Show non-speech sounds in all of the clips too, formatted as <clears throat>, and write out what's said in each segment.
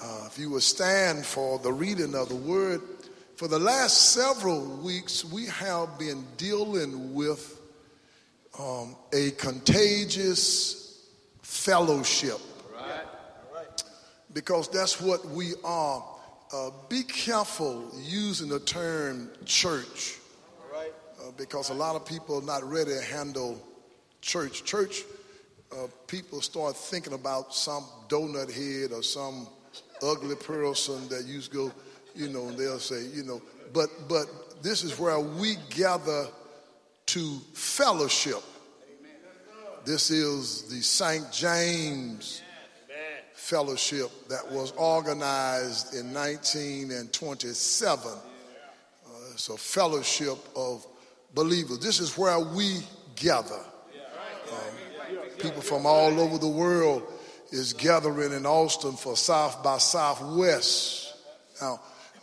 Uh, if you will stand for the reading of the word, for the last several weeks, we have been dealing with um, a contagious fellowship. Because that's what we are. Uh, be careful using the term church. Uh, because a lot of people are not ready to handle church. Church, uh, people start thinking about some donut head or some ugly person that used to go, you know, and they'll say, you know, but but this is where we gather to fellowship. This is the St. James Fellowship that was organized in 1927. Uh, it's a fellowship of believers. This is where we gather. Um, people from all over the world is gathering in Austin for South by Southwest. Now,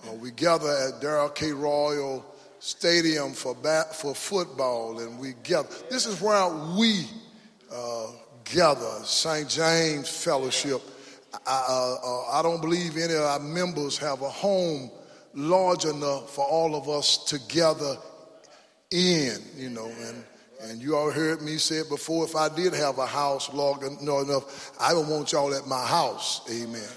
uh, we gather at Darrell K. Royal Stadium for bat, for football, and we gather. This is where we uh, gather. St. James Fellowship. I, uh, I don't believe any of our members have a home large enough for all of us to gather in, you know, and and you all heard me say it before. If I did have a house long enough, I don't want y'all at my house. Amen.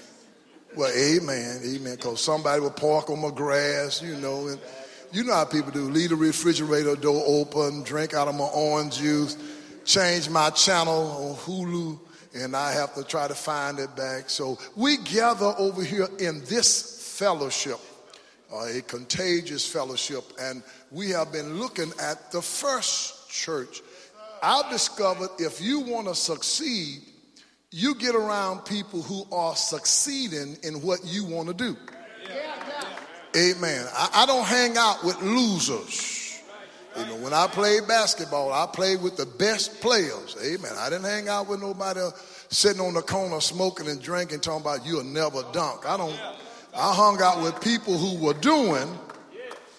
Well, amen, amen. Because somebody will park on my grass, you know, and you know how people do. Leave the refrigerator door open, drink out of my orange juice, change my channel on Hulu, and I have to try to find it back. So we gather over here in this fellowship, uh, a contagious fellowship, and we have been looking at the first church. I've discovered if you want to succeed, you get around people who are succeeding in what you want to do. Amen. I, I, don't hang out with losers. You know, when I played basketball, I played with the best players. Amen. I didn't hang out with nobody sitting on the corner smoking and drinking, talking about you'll never dunk. I don't. I hung out with people who were doing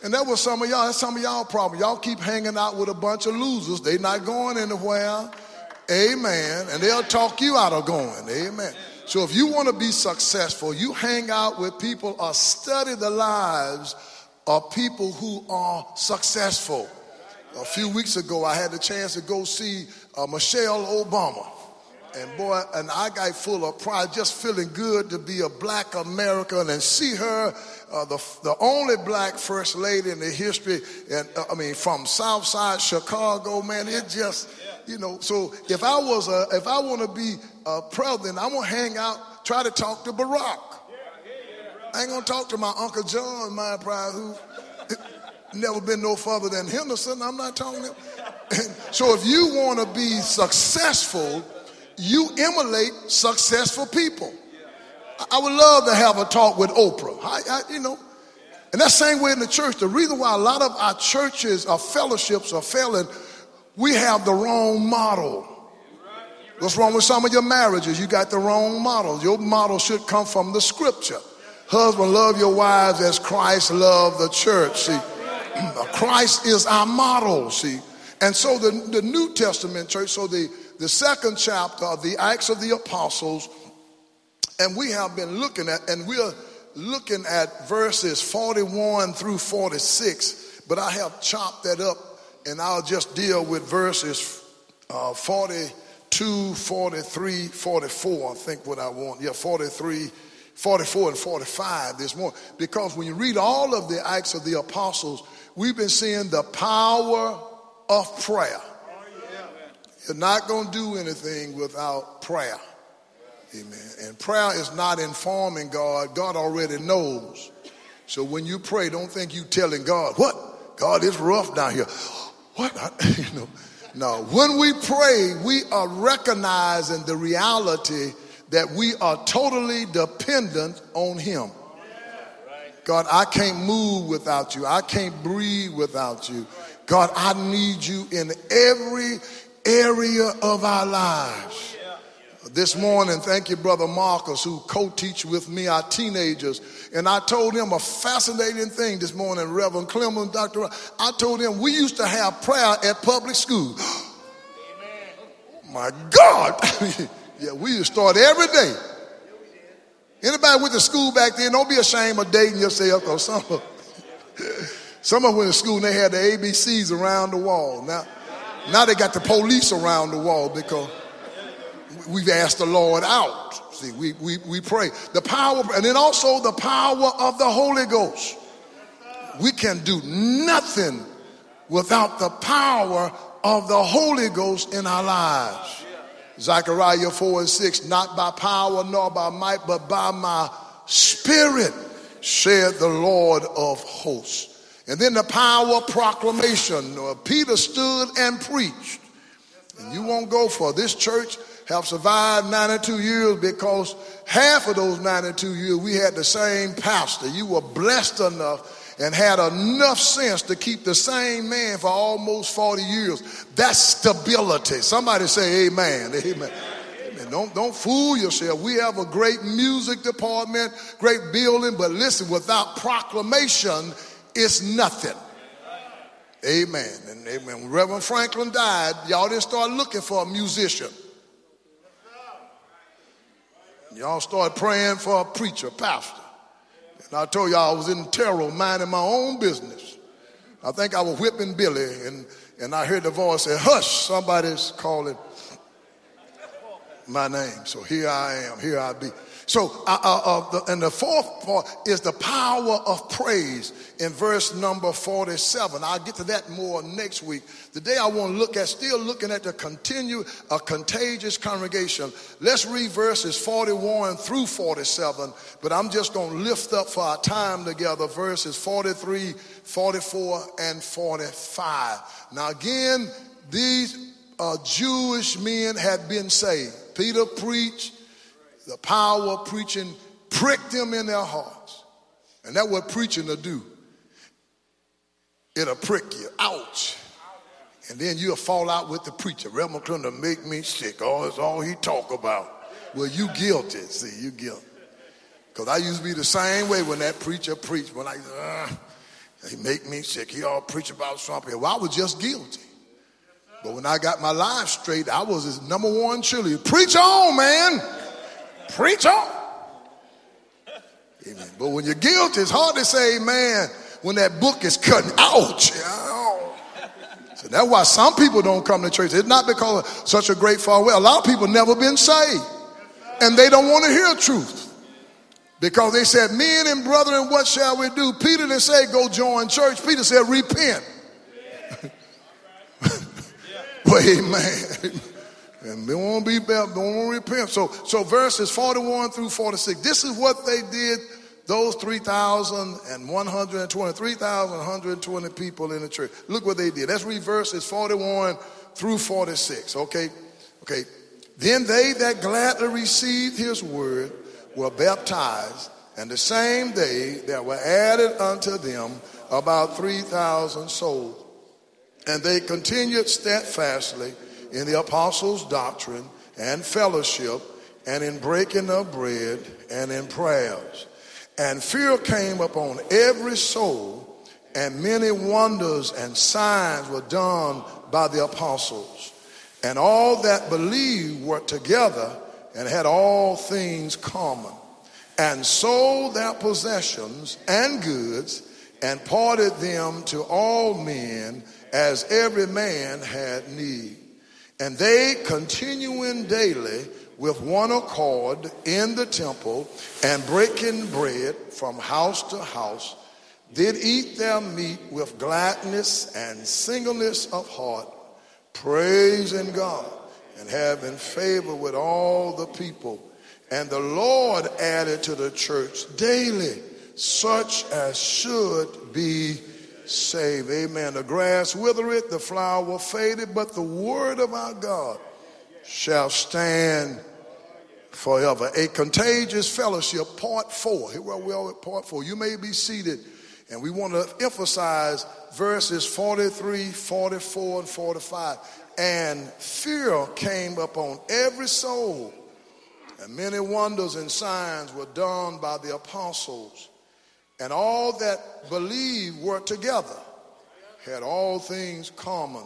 and that was some of y'all, that's some of y'all problem. Y'all keep hanging out with a bunch of losers. They not going anywhere. Amen. And they'll talk you out of going. Amen. So if you want to be successful, you hang out with people or study the lives of people who are successful. A few weeks ago, I had the chance to go see uh, Michelle Obama. And boy, and I got full of pride, just feeling good to be a black American and see her, uh, the, the only black first lady in the history, and uh, I mean, from Southside Chicago, man, it just, you know, so if I was a, if I want to be a president, I'm going to hang out, try to talk to Barack. I ain't to talk to my Uncle John, my pride, who <laughs> never been no further than Henderson. I'm not talking to <laughs> him. so if you want to be successful, you emulate successful people. I would love to have a talk with Oprah. I, I, you know, and that same way in the church. The reason why a lot of our churches our fellowships are failing, we have the wrong model. What's wrong with some of your marriages? You got the wrong model. Your model should come from the scripture. Husband, love your wives as Christ loved the church. See, <clears throat> uh, Christ is our model. See, and so the, the New Testament church, so the the second chapter of the Acts of the Apostles, and we have been looking at, and we're looking at verses 41 through 46, but I have chopped that up and I'll just deal with verses uh, 42, 43, 44, I think what I want. Yeah, 43, 44, and 45 this morning. Because when you read all of the Acts of the Apostles, we've been seeing the power of prayer. You're not going to do anything without prayer. Amen. And prayer is not informing God. God already knows. So when you pray, don't think you're telling God, what? God, it's rough down here. <gasps> What? <laughs> you know, no. When we pray, we are recognizing the reality that we are totally dependent on Him. God, I can't move without you. I can't breathe without you. God, I need you in every area of our lives. This morning, thank you, Brother Marcus, who co teach with me, our teenagers. And I told him a fascinating thing this morning, Reverend Clemens, Dr. I told him we used to have prayer at public school. <gasps> Oh, my God! <laughs> yeah, we used to start every day Anybody went to school back then, don't be ashamed of dating yourself because some of, <laughs> some of went to school and they had the ABCs around the wall. Now, now they got the police around the wall because we've asked the Lord out. See, we, we, we pray. The power, and then also the power of the Holy Ghost. We can do nothing without the power of the Holy Ghost in our lives. Zechariah 4 and 6, not by power nor by might, but by my spirit, said the Lord of hosts. And then the power proclamation. Uh, Peter stood and preached. And you won't go for this church have survived 92 years because half of those 92 years we had the same pastor. You were blessed enough and had enough sense to keep the same man for almost 40 years. That's stability. Somebody say amen. Amen. Don't, don't fool yourself. We have a great music department, great building, but listen, without proclamation, it's nothing. Amen. And amen. When Reverend Franklin died, y'all didn't start looking for a musician. Y'all started praying for a preacher, pastor. And I told y'all I was in terror, minding my own business. I think I was whipping Billy, and, and I heard the voice say, Hush, somebody's calling my name. So here I am, here I be. So, uh, uh, uh, the, and the fourth part is the power of praise in verse number 47. I'll get to that more next week. Today I want to look at, still looking at the continue, a contagious congregation. Let's read verses 41 through 47, but I'm just going to lift up for our time together verses 43, 44, and 45. Now again, these uh, Jewish men had been saved. Peter preached the power of preaching pricked them in their hearts. And that's what preaching will do. It'll prick you. Ouch. And then you'll fall out with the preacher. Reverend Clinton make me sick. Oh, that's all he talk about. Well, you guilty. See, you guilty. Because I used to be the same way when that preacher preached. When I, uh, he make me sick. He all preach about something. Well, I was just guilty. But when I got my life straight, I was his number one cheerleader. Preach on, man. Preach on. Amen. But when you're guilty, it's hard to say amen when that book is cutting. Ouch. So that's why some people don't come to church. It's not because of such a great far away. A lot of people never been saved. And they don't want to hear truth. Because they said, Men and brethren, what shall we do? Peter didn't say go join church. Peter said repent. <laughs> well, amen. And they won't be baptized, they won't repent. So, so verses 41 through 46. This is what they did, those 3,120, 3,120 people in the church. Look what they did. Let's read verses 41 through 46. Okay? Okay. Then they that gladly received his word were baptized, and the same day there were added unto them about 3,000 souls. And they continued steadfastly in the apostles' doctrine and fellowship, and in breaking of bread and in prayers. And fear came upon every soul, and many wonders and signs were done by the apostles. And all that believed were together and had all things common, and sold their possessions and goods, and parted them to all men as every man had need. And they continuing daily with one accord in the temple and breaking bread from house to house, did eat their meat with gladness and singleness of heart, praising God and having favor with all the people. And the Lord added to the church daily such as should be saved. Amen. The grass withereth, the flower faded, but the word of our God shall stand forever. A contagious fellowship, part four. Here we are at part four. You may be seated, and we want to emphasize verses 43, 44, and 45. And fear came upon every soul, and many wonders and signs were done by the apostles and all that believed were together, had all things common,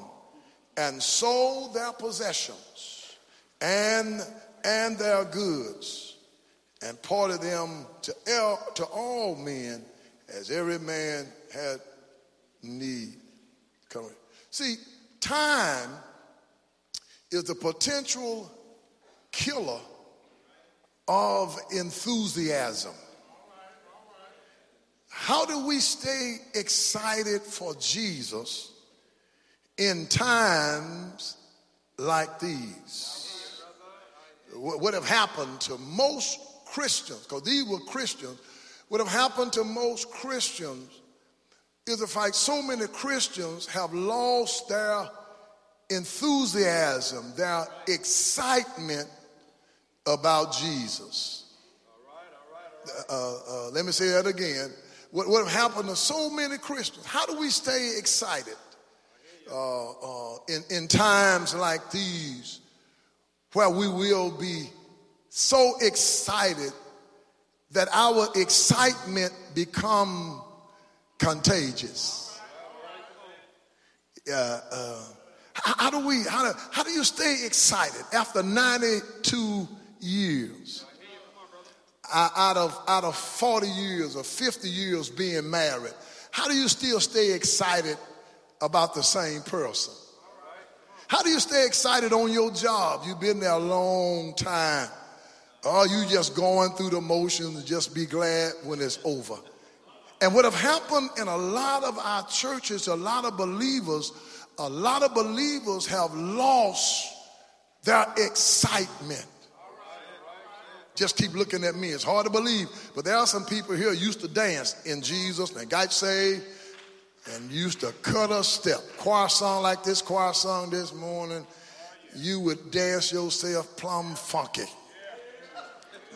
and sold their possessions and, and their goods, and appointed them to, el- to all men as every man had need. Come. See, time is the potential killer of enthusiasm. How do we stay excited for Jesus in times like these? What would have happened to most Christians, because these were Christians, what have happened to most Christians is the fact so many Christians have lost their enthusiasm, their excitement about Jesus. Uh, uh, let me say that again. What, what happened to so many Christians? How do we stay excited uh, uh, in, in times like these where we will be so excited that our excitement become contagious? Uh, how, do we, how do, how do you stay excited after 92 years? Out of, out of 40 years or 50 years being married, how do you still stay excited about the same person? How do you stay excited on your job? You've been there a long time. Or you just going through the motions just be glad when it's over? And what have happened in a lot of our churches, a lot of believers, a lot of believers have lost their excitement. Just keep looking at me. It's hard to believe, but there are some people here used to dance in Jesus and got saved and used to cut a step. Choir song like this choir song this morning, you would dance yourself plumb funky.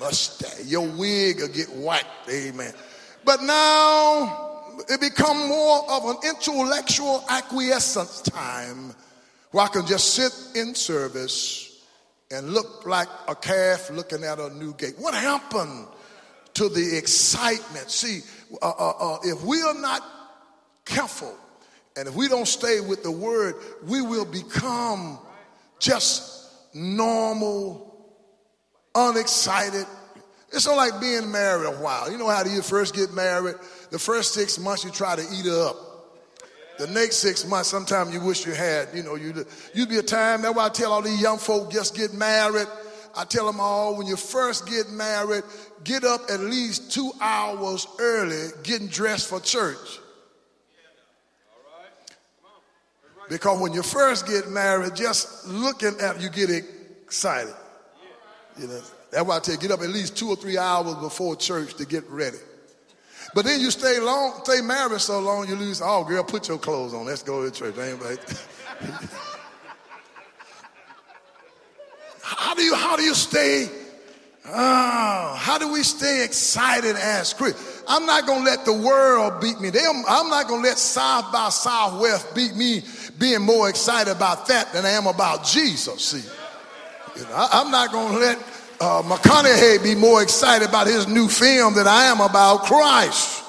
Mustache, your wig will get white. Amen. But now it become more of an intellectual acquiescence time where I can just sit in service and look like a calf looking at a new gate. What happened to the excitement? See, uh, uh, uh, if we are not careful and if we don't stay with the word, we will become just normal, unexcited. It's not like being married a while. You know how you first get married? The first six months you try to eat up. The next six months, sometimes you wish you had, you know, you'd, you'd be a time. That's why I tell all these young folk just get married. I tell them all when you first get married, get up at least two hours early getting dressed for church. Because when you first get married, just looking at you get excited. You know, that's why I tell you, get up at least two or three hours before church to get ready. But then you stay long, stay married so long, you lose. Oh, girl, put your clothes on. Let's go to church. Anybody? how do you how do you stay? Oh, how do we stay excited as Christians? I'm not gonna let the world beat me. They, I'm not gonna let South by Southwest beat me being more excited about that than I am about Jesus. See, you know, I, I'm not gonna let uh, McConaughey be more excited about his new film than I am about Christ.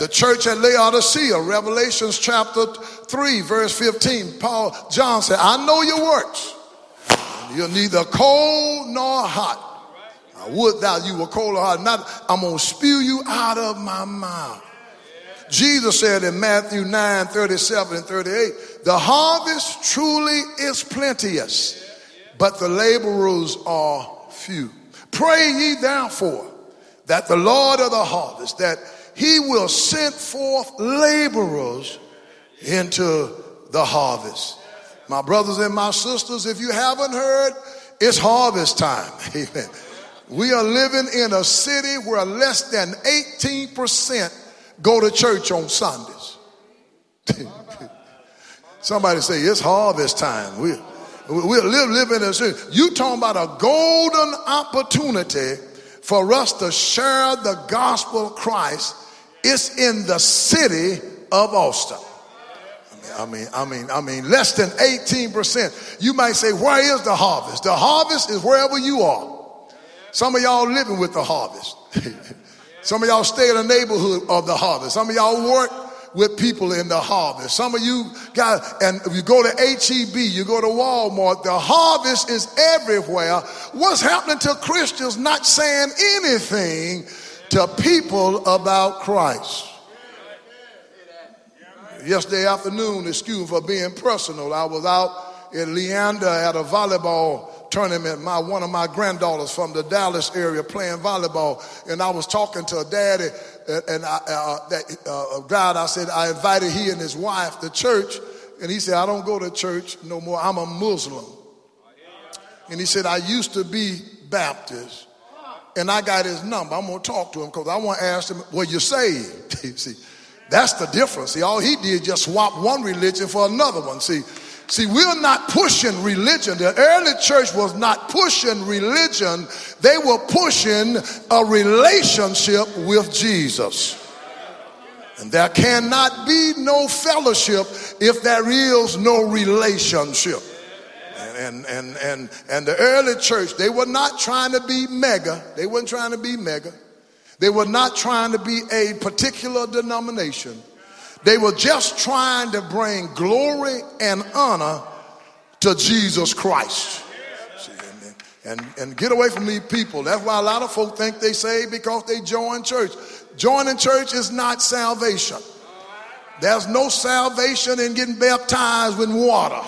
The church at Laodicea, Revelations chapter 3, verse 15, Paul, John said, I know your works. You're neither cold nor hot. I would that you were cold or hot. Not, I'm going to spew you out of my mouth. Jesus said in Matthew 9, 37 and 38, the harvest truly is plenteous, but the laborers are few. Pray ye therefore that the Lord of the harvest, that he will send forth laborers into the harvest. My brothers and my sisters, if you haven't heard, it's harvest time. <laughs> Amen. We are living in a city where less than 18% go to church on Sundays. <laughs> Somebody say it's harvest time. We, we're living in a city. You talking about a golden opportunity for us to share the gospel of Christ. It's in the city of Austin. I mean, I mean, I mean, less than 18%. You might say, where is the harvest? The harvest is wherever you are. Some of y'all living with the harvest. <laughs> Some of y'all stay in the neighborhood of the harvest. Some of y'all work with people in the harvest. Some of you guys, and if you go to HEB, you go to Walmart, the harvest is everywhere. What's happening to Christians not saying anything to people about Christ? Yesterday afternoon, excuse me for being personal, I was out in Leander at a volleyball tournament. My one of my granddaughters from the Dallas area playing volleyball, and I was talking to a daddy and I, uh, that uh, God, I said, I invited he and his wife to church, and he said, I don't go to church no more. I'm a Muslim. And he said, I used to be Baptist, and I got his number. I'm gonna talk to him because I want to ask him, Well, you saved? <laughs> See, that's the difference. See, all he did just swap one religion for another one. See, See, we're not pushing religion. The early church was not pushing religion, they were pushing a relationship with Jesus. And there cannot be no fellowship if there is no relationship. And, and, and, and the early church, they were not trying to be mega. They weren't trying to be mega. They were not trying to be a particular denomination. They were just trying to bring glory and honor to Jesus Christ. See, and, and, and get away from these people. That's why a lot of folk think they say because they join church. Joining church is not salvation. There's no salvation in getting baptized with water.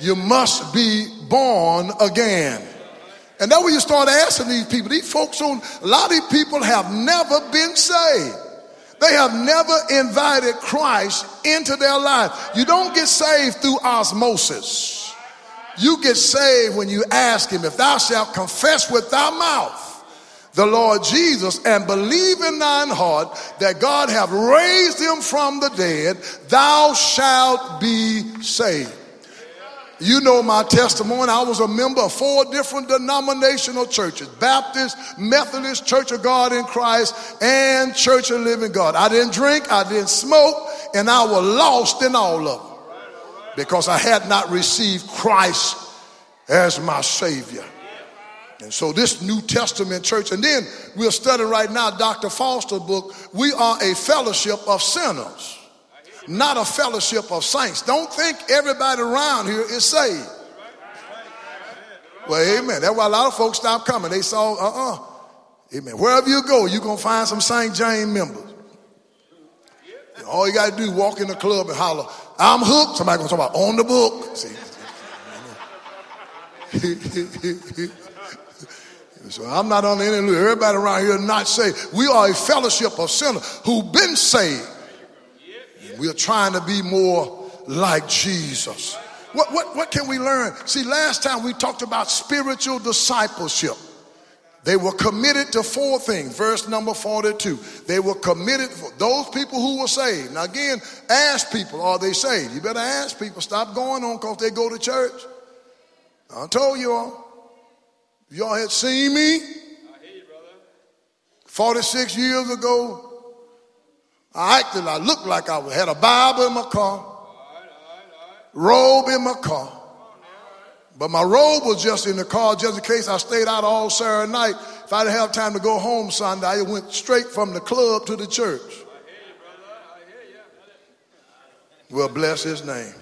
You must be born again. And then when you start asking these people, these folks on a lot of these people have never been saved. They have never invited Christ into their life. You don't get saved through osmosis. You get saved when you ask Him, if thou shalt confess with thy mouth the Lord Jesus and believe in thine heart that God hath raised him from the dead, thou shalt be saved. You know my testimony. I was a member of four different denominational churches Baptist, Methodist, Church of God in Christ, and Church of Living God. I didn't drink, I didn't smoke, and I was lost in all of them because I had not received Christ as my Savior. And so, this New Testament church, and then we're studying right now Dr. Foster's book, We Are a Fellowship of Sinners not a fellowship of saints. Don't think everybody around here is saved. Well, amen. That's why a lot of folks stopped coming. They saw, uh uh Amen. Wherever you go, you're going to find some St. James members. All you got to do is walk in the club and holler, I'm hooked. Somebody going to talk about on the book. See? <laughs> so I'm not on any Everybody around here not saved. We are a fellowship of sinners who've been saved we are trying to be more like Jesus. What, what, what can we learn? See, last time we talked about spiritual discipleship. They were committed to four things. Verse number 42. They were committed for those people who were saved. Now, again, ask people, are they saved? You better ask people. Stop going on because they go to church. I told you all. Y'all had seen me 46 years ago I acted, I looked like I had a Bible in my car, robe in my car. But my robe was just in the car just in case I stayed out all Saturday night. If I didn't have time to go home Sunday, I went straight from the club to the church. Well, bless his name.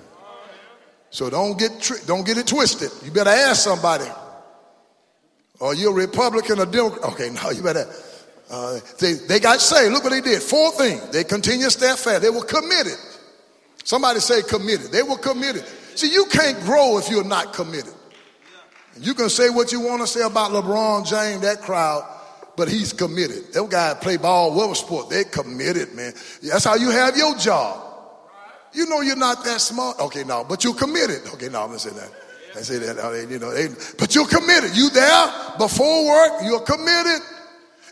So don't get tri- don't get it twisted. You better ask somebody. Are you a Republican or Democrat? Okay, <laughs> no, you better. Uh, they, they got saved. Look what they did. Four things. They continued steadfast. They were committed. Somebody say committed. They were committed. See, you can't grow if you're not committed. You can say what you want to say about LeBron James, that crowd, but he's committed. That guy play ball, whatever sport, they're committed, man. That's how you have your job. You know you're not that smart. Okay, no, but you're committed. Okay, no, I'm gonna say that. I say that. You know, they, but you're committed. You there before work. You're committed.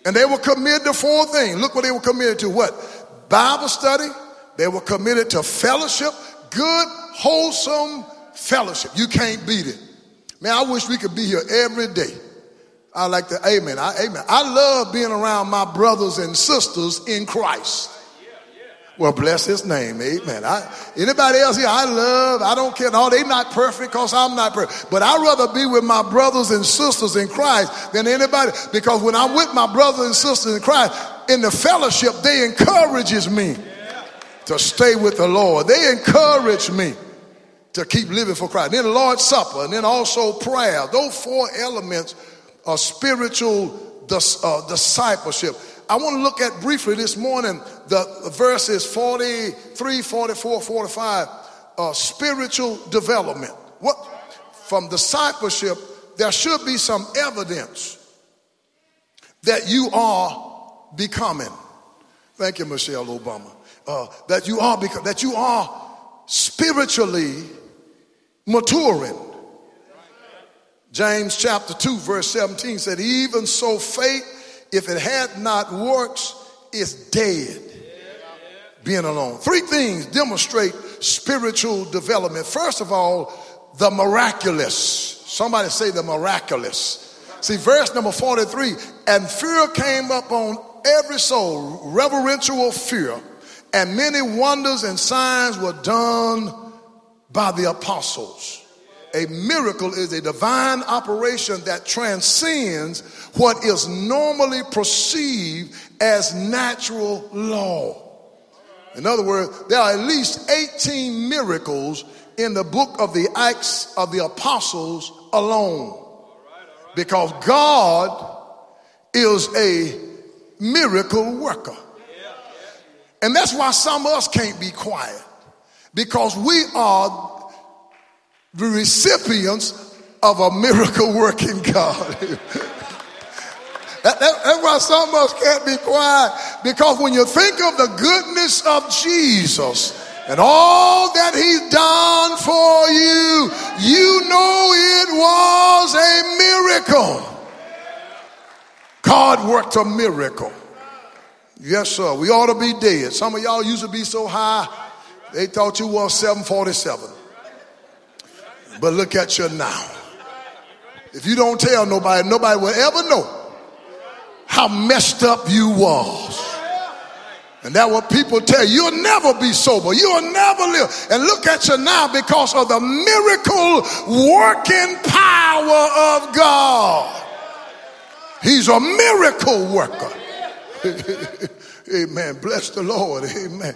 And they were committed to four things. Look what they were committed to what? Bible study. They were committed to fellowship, good, wholesome fellowship. You can't beat it. Man, I wish we could be here every day. I like to, amen. I, amen. I love being around my brothers and sisters in Christ. Well, bless his name. Amen. I, anybody else here, I love, I don't care. No, they not perfect because I'm not perfect. But I'd rather be with my brothers and sisters in Christ than anybody. Because when I'm with my brothers and sisters in Christ, in the fellowship, they encourages me. to stay with the Lord. They encourage me to keep living for Christ. Then the Lord's Supper, and then also prayer. Those four elements are spiritual uh, discipleship. I want to look at briefly this morning the verses 43, 44, 45, uh, spiritual development. What from discipleship, there should be some evidence that you are becoming. Thank you, Michelle Obama. Uh, that you are become, that you are spiritually maturing. James chapter 2, verse 17 said, Even so, faith, if it had not works, it's dead. Being alone. Three things demonstrate spiritual development. First of all, the miraculous. Somebody say the miraculous. See, verse number 43 and fear came up on every soul, reverential fear, and many wonders and signs were done by the apostles. A miracle is a divine operation that transcends what is normally perceived as natural law. In other words, there are at least 18 miracles in the book of the Acts of the Apostles alone. Because God is a miracle worker. And that's why some of us can't be quiet. Because we are the recipients of a miracle working God. <laughs> That, that, that's why some of us can't be quiet because when you think of the goodness of Jesus and all that he's done for you, you know it was a miracle. God worked a miracle. Yes, sir. We ought to be dead. Some of y'all used to be so high, they thought you were 747. But look at you now. If you don't tell nobody, nobody will ever know how messed up you was. And that what people tell you. You'll never be sober. You'll never live. And look at you now because of the miracle working power of God. He's a miracle worker. <laughs> Amen. Bless the Lord. Amen.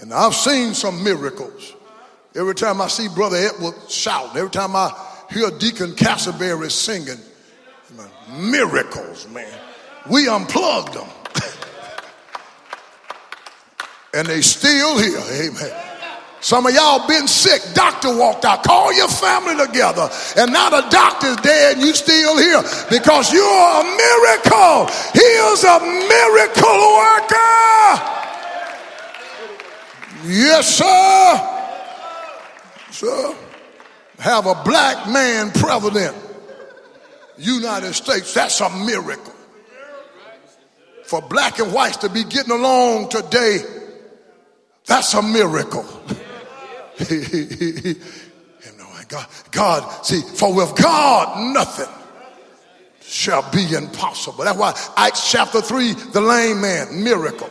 And I've seen some miracles. Every time I see Brother Edward shout, every time I hear Deacon Castleberry singing, miracles, man. We unplugged them. <laughs> and they still here. Amen. Some of y'all been sick. Doctor walked out. Call your family together. And now the doctor's dead and you still here because you're a miracle. He is a miracle worker. Yes, sir. Sir. Have a black man president. United States. That's a miracle for black and whites to be getting along today, that's a miracle. <laughs> God, God, see, for with God, nothing shall be impossible. That's why Acts chapter 3, the lame man, miracle.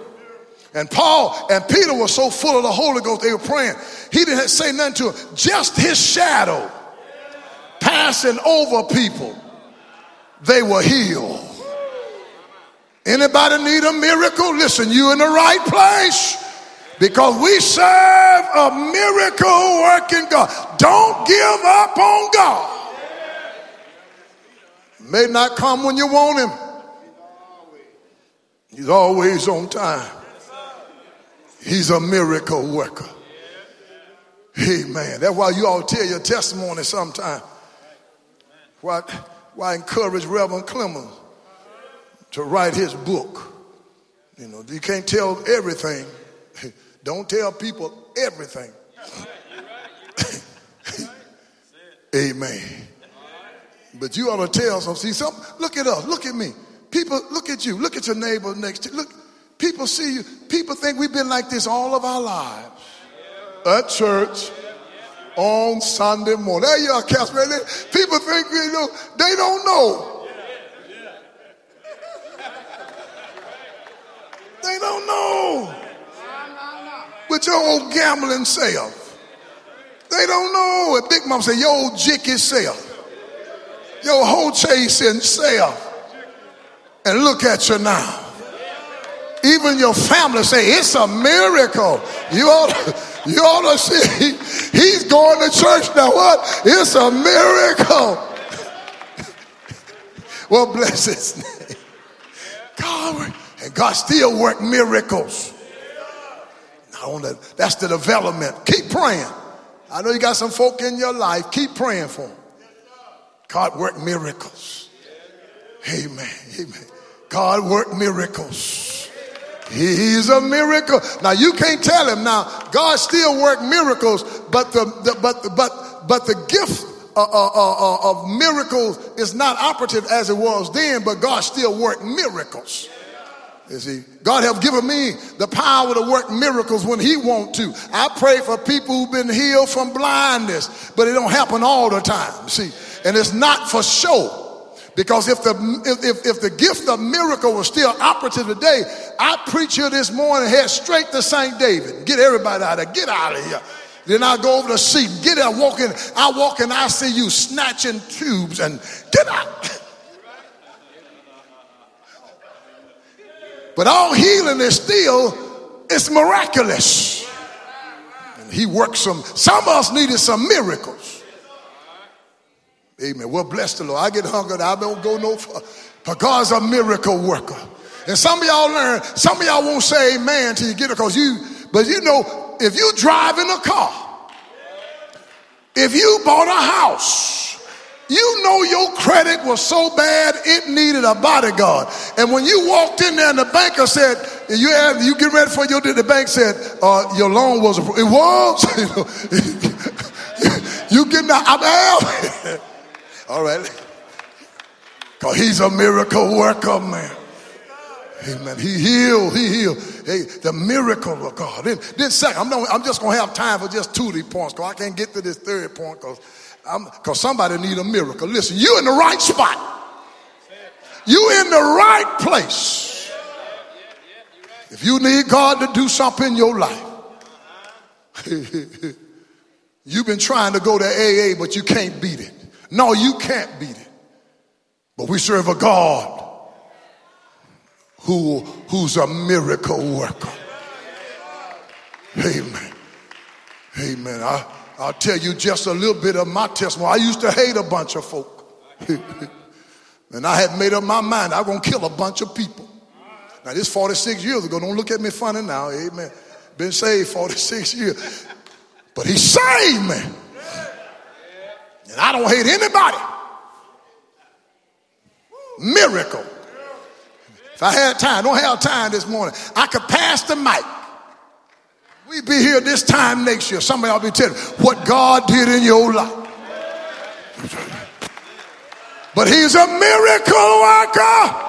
And Paul and Peter were so full of the Holy Ghost, they were praying. He didn't say nothing to just his shadow passing over people, they were healed. Anybody need a miracle? Listen, you in the right place because we serve a miracle working God. Don't give up on God. May not come when you want him. He's always on time. He's a miracle worker. Amen. That's why you all tell your testimony sometime. Why, why encourage Reverend Clemens to write his book. You know, you can't tell everything. <laughs> Don't tell people everything. <laughs> Amen. But you ought to tell some. See, some. Look at us. Look at me. People, look at you. Look at your neighbor next to you. Look. People see you. People think we've been like this all of our lives. At church, on Sunday morning. There you are, Casper. People think you know they don't know. They don't know. With your old gambling self. They don't know. And Big Mom said, your old jicky self. Your whole chasing self. And look at you now. Even your family say it's a miracle. You ought, you ought to see he's going to church now. What? It's a miracle. <laughs> well, bless his name. God, and God still work miracles. That's the development. Keep praying. I know you got some folk in your life. Keep praying for them. God work miracles. Amen. Amen. God work miracles. He's a miracle. Now you can't tell him now. God still work miracles, but the, the but but but the gift uh, uh, uh, uh, of miracles is not operative as it was then. But God still work miracles. You see, God have given me the power to work miracles when He want to. I pray for people who've been healed from blindness, but it don't happen all the time. See, and it's not for show. Because if the if, if the gift of miracle was still operative today, I preach here this morning, head straight to St. David. Get everybody out of there. Get out of here. Then I go over to see. Get there, walking. I walk and I see you snatching tubes and get out. But all healing is still, it's miraculous. And he works some, some of us needed some miracles. Amen. Well, bless the Lord. I get hungry. I don't go no far. But God's a miracle worker. And some of y'all learn, some of y'all won't say amen till you get it because you, but you know, if you drive in a car, if you bought a house, you know your credit was so bad it needed a bodyguard. And when you walked in there and the banker said, you have, you get ready for your the bank said, uh, your loan was approved. It was. <laughs> <laughs> you getting out. I'm out. <laughs> All right. Because he's a miracle worker, man. Amen. He healed. He healed. Hey, the miracle of God. Then, then second, I'm, not, I'm just going to have time for just two of these points because I can't get to this third point because somebody need a miracle. Listen, you in the right spot. You in the right place. If you need God to do something in your life, <laughs> you've been trying to go to AA, but you can't beat it. No, you can't beat it. But we serve a God who, who's a miracle worker. Amen. Amen. I, I'll tell you just a little bit of my testimony. I used to hate a bunch of folk. <laughs> and I had made up my mind I'm going to kill a bunch of people. Now, this 46 years ago. Don't look at me funny now. Amen. Been saved 46 years. But he saved me. And I don't hate anybody. Miracle. If I had time, don't have time this morning, I could pass the mic. We'd be here this time next year. Somebody will be telling what God did in your life. But he's a miracle worker.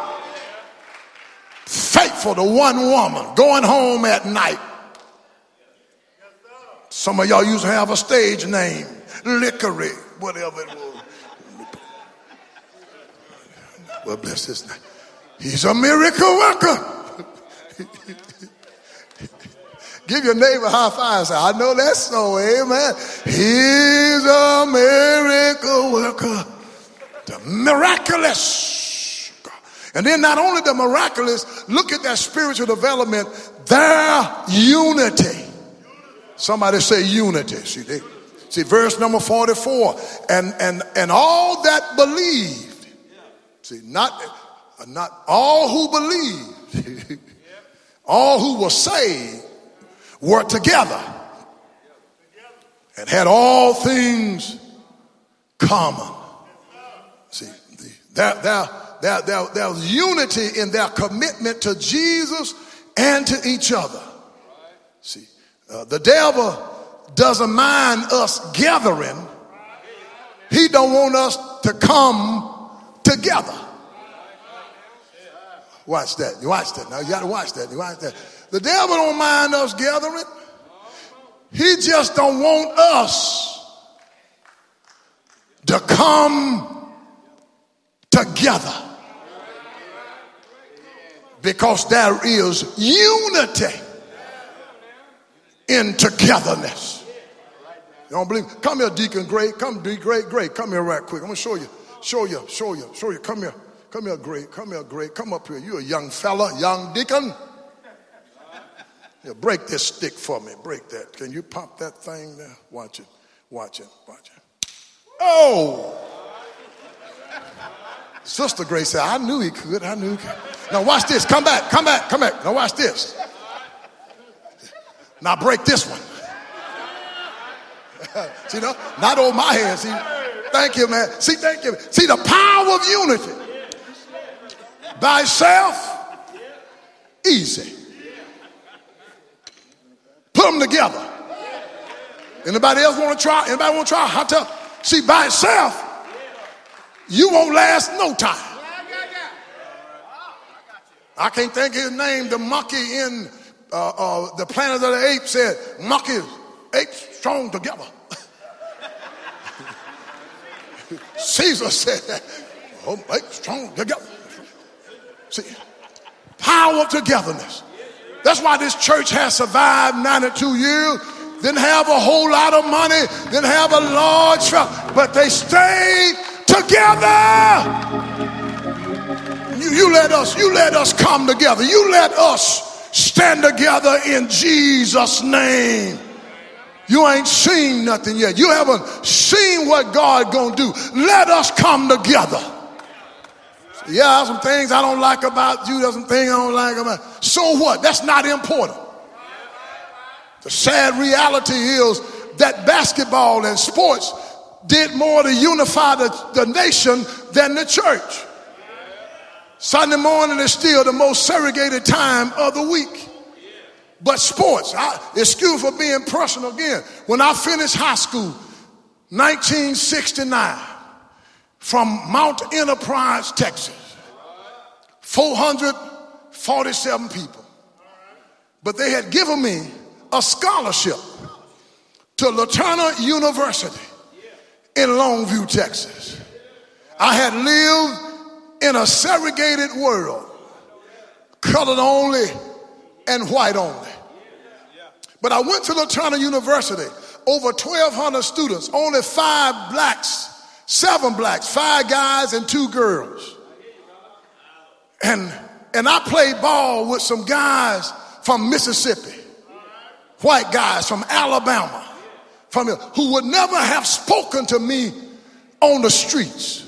Faithful to one woman, going home at night. Some of y'all used to have a stage name, Lickery, whatever it was. Well, bless his name. He's a miracle worker. Give your neighbor a high five. Say, I know that's so. Amen. He's a miracle worker. The miraculous. And then not only the miraculous, look at that spiritual development, their unity. Somebody say unity. See, they, see verse number 44. And and and all that believed. See, not not all who believed, <laughs> all who were saved were together and had all things common. See, there, there, there, there, there was unity in their commitment to Jesus and to each other. See, uh, the devil doesn't mind us gathering. He don't want us to come together. Watch that. You watch that. Now you got to watch that. You watch that. The devil don't mind us gathering. He just don't want us to come together. Because there is unity in togetherness. You don't believe? Me? Come here, Deacon Gray. Come, Deacon Gray, Gray. Come here right quick. I'm gonna show you, show you, show you, show you. Come here, come here, Gray. Come here, Gray. Come up here. You a young fella, young deacon. Yeah, break this stick for me. Break that. Can you pop that thing there? Watch it. Watch it. Watch it. Oh! Sister Grace said, I knew he could. I knew he could. Now watch this. Come back. Come back. Come back. Now watch this. Now break this one. <laughs> See, no, not on my hand. See, thank you, man. See, thank you. See the power of unity. By itself, easy. Put them together. Anybody else want to try? Anybody want to try? I tell. See, by itself, you won't last no time. I can't think his name. The monkey in uh, uh, the Planet of the Apes said, "Monkeys, apes strong together." Caesar said, "Oh, apes strong together." See, power of togetherness. That's why this church has survived 92 years. Didn't have a whole lot of money, didn't have a large, but they stayed together. You, you let us, you let us come together. You let us stand together in Jesus' name. You ain't seen nothing yet. You haven't seen what God gonna do. Let us come together. Yeah, some things I don't like about you. There's some things I don't like about. So what? That's not important. The sad reality is that basketball and sports did more to unify the, the nation than the church. Sunday morning is still the most segregated time of the week. But sports, I, excuse for being personal again. When I finished high school, 1969, from Mount Enterprise, Texas, 447 people. But they had given me a scholarship to LeTourneau University in Longview, Texas. I had lived in a segregated world, colored only and white only. But I went to LeTourneau University, over 1,200 students, only five blacks, seven blacks, five guys, and two girls. And, and I played ball with some guys from Mississippi, white guys from Alabama, from who would never have spoken to me on the streets.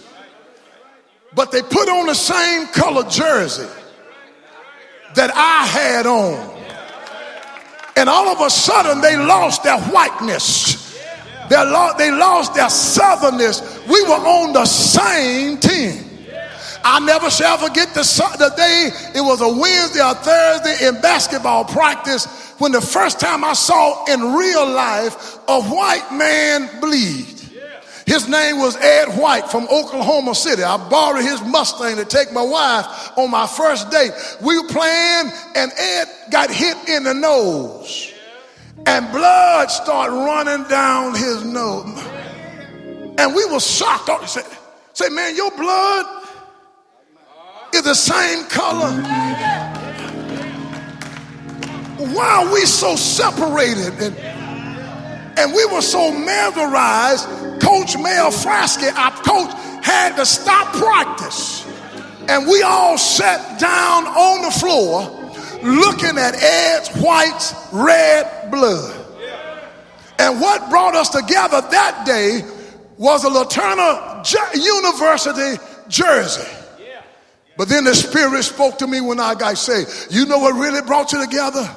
But they put on the same color jersey that I had on. And all of a sudden they lost their whiteness. They lost, they lost their southernness. We were on the same team. I never shall forget the, the day it was a Wednesday or Thursday in basketball practice when the first time I saw in real life a white man bleed. His name was Ed White from Oklahoma City. I borrowed his Mustang to take my wife on my first date. We were playing and Ed got hit in the nose and blood started running down his nose. And we were shocked. Say, say man, your blood is the same color. Why are we so separated? And, and we were so mesmerized. Coach Mel Frasky, our coach, had to stop practice. And we all sat down on the floor looking at Ed's White's red blood. And what brought us together that day was a LeTourneau University jersey. But then the Spirit spoke to me when I got saved. You know what really brought you together?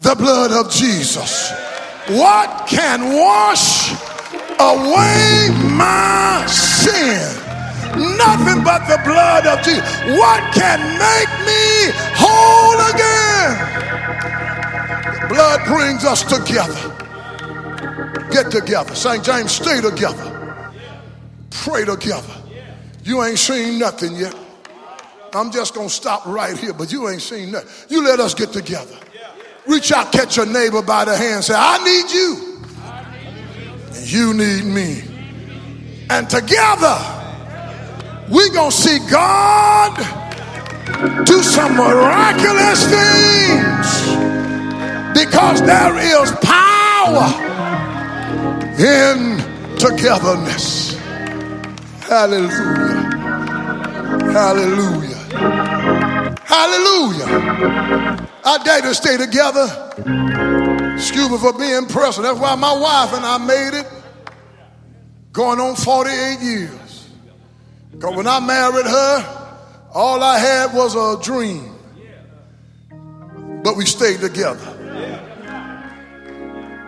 The blood of Jesus. What can wash away my sin? Nothing but the blood of Jesus. What can make me whole again? Blood brings us together. Get together. St. James, stay together. Pray together. You ain't seen nothing yet. I'm just going to stop right here, but you ain't seen nothing. You let us get together. Reach out, catch your neighbor by the hand, say, I need you. You need me. And together, we're going to see God do some miraculous things because there is power in togetherness. Hallelujah. Hallelujah. Hallelujah. Our day to stay together. Excuse me for being personal. That's why my wife and I made it. Going on 48 years. Because when I married her, all I had was a dream. But we stayed together.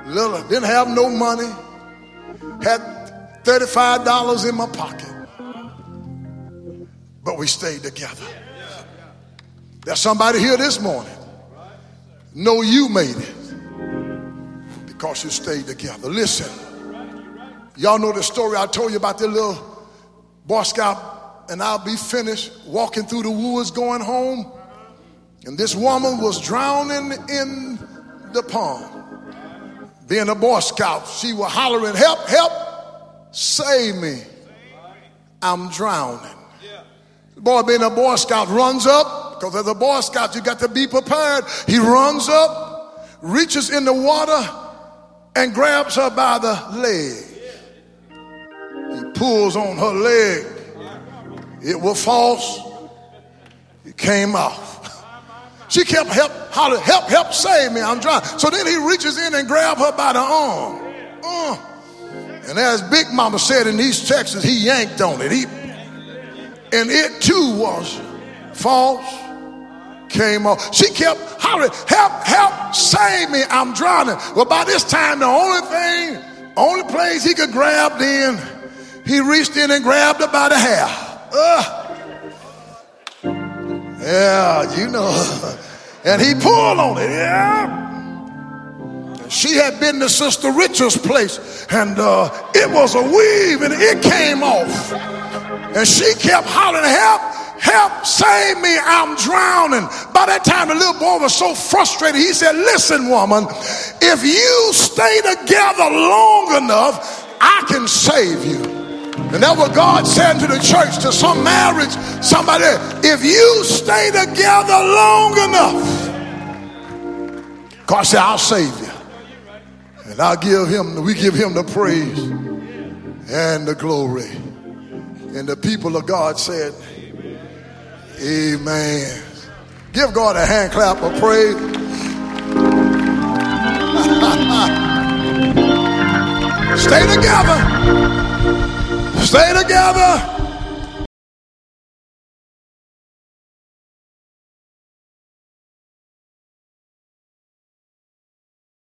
Little, didn't have no money. Had $35 in my pocket. But we stayed together. There's somebody here this morning. Know you made it because you stayed together. Listen, y'all know the story I told you about the little Boy Scout, and I'll be finished walking through the woods going home. And this woman was drowning in the pond. Being a Boy Scout, she was hollering, Help, help, save me. I'm drowning. The boy, being a Boy Scout, runs up because as a Boy Scout, you got to be prepared. He runs up, reaches in the water, and grabs her by the leg. He pulls on her leg. It was false. It came off. She kept help, hollering, help, help, save me, I'm drowning. So then he reaches in and grabs her by the arm. Uh. And as Big Mama said in East Texas, he yanked on it. He, and it too was false. Came off. She kept hollering, help, help, save me, I'm drowning. Well, by this time, the only thing, only place he could grab then, he reached in and grabbed her by the hair. Uh. Yeah, you know. <laughs> And he pulled on it. Yeah. She had been to Sister Richard's place, and uh, it was a weave, and it came off. And she kept hollering, "Help! Help! Save me! I'm drowning!" By that time, the little boy was so frustrated. He said, "Listen, woman, if you stay together long enough, I can save you." And that's what God said to the church, to some marriage, somebody, if you stay together long enough, God said, I'll save you. And I'll give him, we give him the praise and the glory. And the people of God said, Amen. Give God a hand clap of praise. <laughs> Stay together. Stay together.